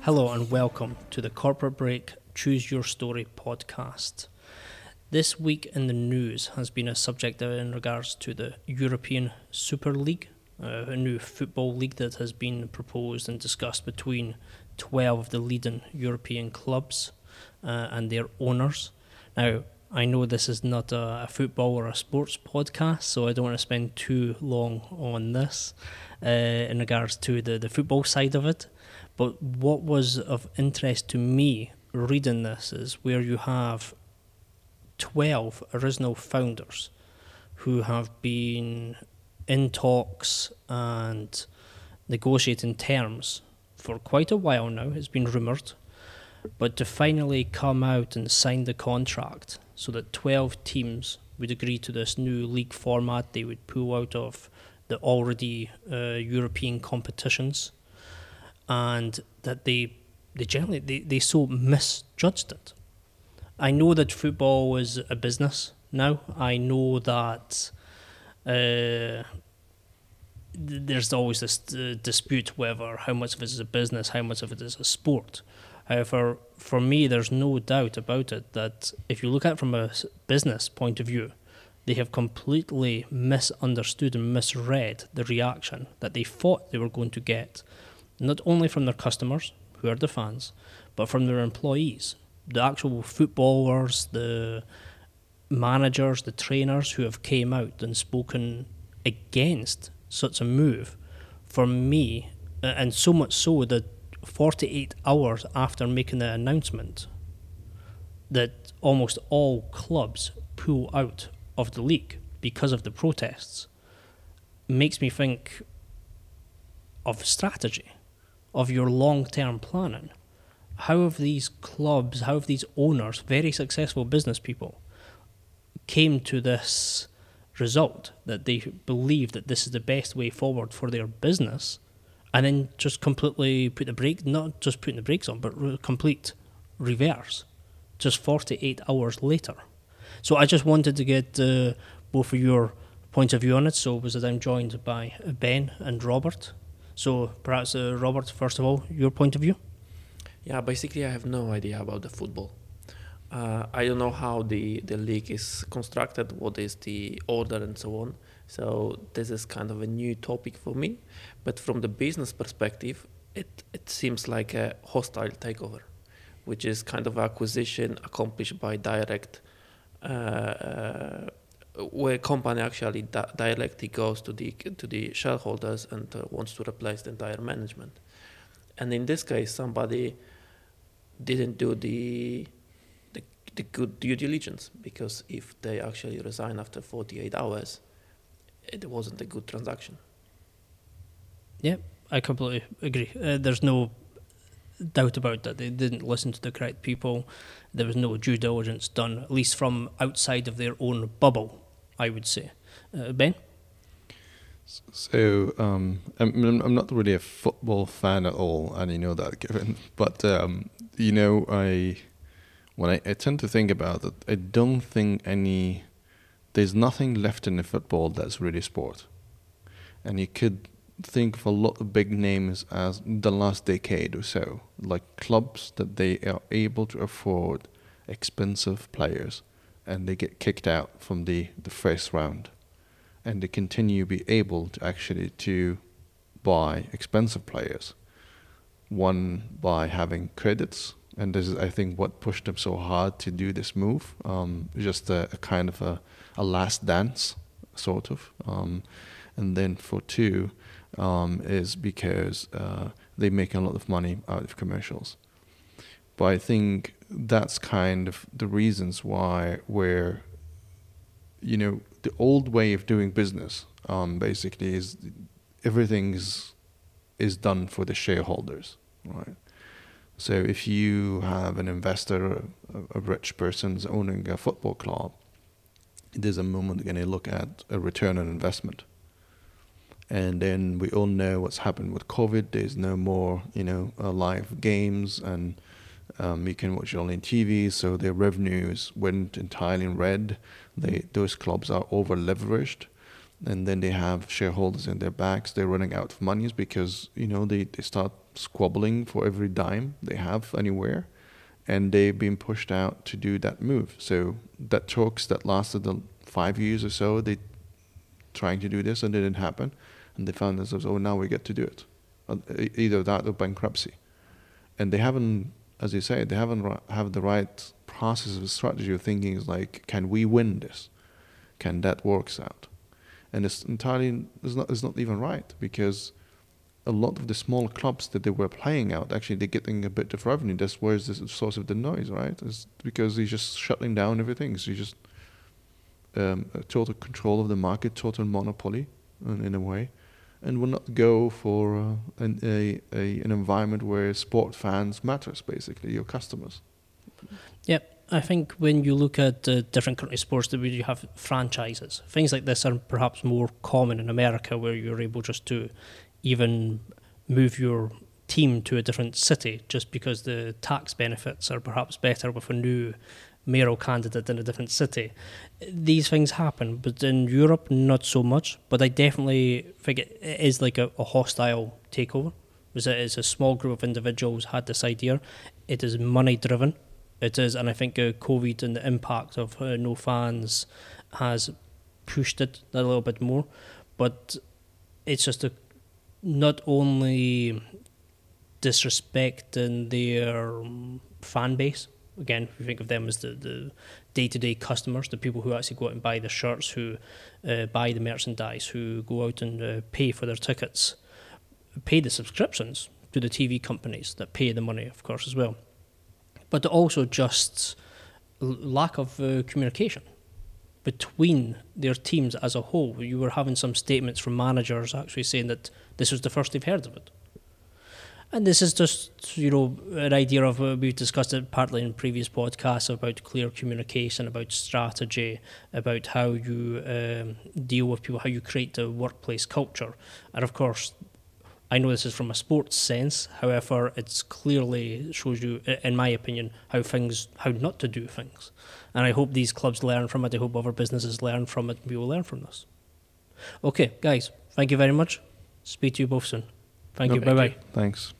Hello and welcome to the Corporate Break Choose Your Story podcast. This week in the news has been a subject in regards to the European Super League, uh, a new football league that has been proposed and discussed between 12 of the leading European clubs uh, and their owners. Now, I know this is not a, a football or a sports podcast, so I don't want to spend too long on this uh, in regards to the, the football side of it. But what was of interest to me reading this is where you have 12 original founders who have been in talks and negotiating terms for quite a while now. It's been rumoured. But to finally come out and sign the contract so that 12 teams would agree to this new league format, they would pull out of the already uh, European competitions, and that they they generally they, they so misjudged it. I know that football is a business now. I know that uh, there's always this uh, dispute whether how much of it is a business, how much of it is a sport. However, for me, there's no doubt about it that if you look at it from a business point of view, they have completely misunderstood and misread the reaction that they thought they were going to get, not only from their customers, who are the fans, but from their employees, the actual footballers, the managers, the trainers who have came out and spoken against such a move. For me, and so much so that 48 hours after making the announcement, that almost all clubs pull out of the league because of the protests, makes me think of strategy, of your long term planning. How have these clubs, how have these owners, very successful business people, came to this result that they believe that this is the best way forward for their business and then just completely put the brake not just putting the brakes on but re- complete reverse just 48 hours later so i just wanted to get uh, both of your points of view on it so was that i'm joined by ben and robert so perhaps uh, robert first of all your point of view Yeah, basically, I have no idea about the football. Uh, I don't know how the, the league is constructed, what is the order, and so on. So this is kind of a new topic for me. But from the business perspective, it, it seems like a hostile takeover, which is kind of acquisition accomplished by direct, uh, uh, where company actually di- directly goes to the to the shareholders and uh, wants to replace the entire management. And in this case, somebody didn't do the, the the good due diligence because if they actually resign after 48 hours, it wasn't a good transaction. yeah i completely agree uh, there's no doubt about that they didn't listen to the correct people there was no due diligence done at least from outside of their own bubble i would say uh, ben So um, I'm, I'm I'm not really a football fan at all, and you know that, given. But um, you know, I when I, I tend to think about it, I don't think any there's nothing left in the football that's really sport, and you could think of a lot of big names as the last decade or so, like clubs that they are able to afford expensive players, and they get kicked out from the the first round. And they continue be able to actually to buy expensive players. One by having credits, and this is I think what pushed them so hard to do this move. Um, just a, a kind of a, a last dance, sort of. Um, and then for two, um, is because uh, they make a lot of money out of commercials. But I think that's kind of the reasons why where you know the old way of doing business um, basically is everything is is done for the shareholders right so if you have an investor a, a rich person's owning a football club there's a moment going to look at a return on investment. And then we all know what's happened with covid. There's no more you know uh, live games and Um, you can watch it only on TV, so their revenues went entirely in red. They those clubs are over leveraged, and then they have shareholders in their backs. They're running out of monies because you know they, they start squabbling for every dime they have anywhere, and they've been pushed out to do that move. So that talks that lasted five years or so, they trying to do this and it didn't happen, and they found themselves oh now we get to do it, Uh, either that or bankruptcy, and they haven't, as you say, they haven't have the right process of strategy of thinking is like can we win this, can that works out, and it's entirely it's not it's not even right because a lot of the small clubs that they were playing out actually they're getting a bit of revenue. That's where's the source of the noise, right? It's because he's just shutting down everything. So you just um, total control of the market, total monopoly in, in a way, and will not go for uh, an, a, a an environment where sport fans matters basically your customers. I think when you look at uh, different country sports, that you have franchises. Things like this are perhaps more common in America, where you're able just to even move your team to a different city just because the tax benefits are perhaps better with a new mayoral candidate in a different city. These things happen, but in Europe, not so much. But I definitely think it is like a, a hostile takeover. It is a small group of individuals had this idea. It is money driven. It is, and I think uh, COVID and the impact of uh, no fans has pushed it a little bit more. But it's just a not only disrespecting their um, fan base. Again, you think of them as the, the day-to-day customers, the people who actually go out and buy the shirts, who uh, buy the merchandise, who go out and uh, pay for their tickets, pay the subscriptions to the TV companies that pay the money, of course, as well. But also just lack of uh, communication between their teams as a whole. You were having some statements from managers actually saying that this was the first they've heard of it. And this is just, you know, an idea of, uh, we've discussed it partly in previous podcasts about clear communication, about strategy, about how you um, deal with people, how you create the workplace culture. And of course, I know this is from a sports sense, however, it's clearly shows you, in my opinion, how things, how not to do things. And I hope these clubs learn from it. I hope other businesses learn from it. We will learn from this. Okay, guys, thank you very much. Speak to you both soon. Thank you. Bye bye. Thanks.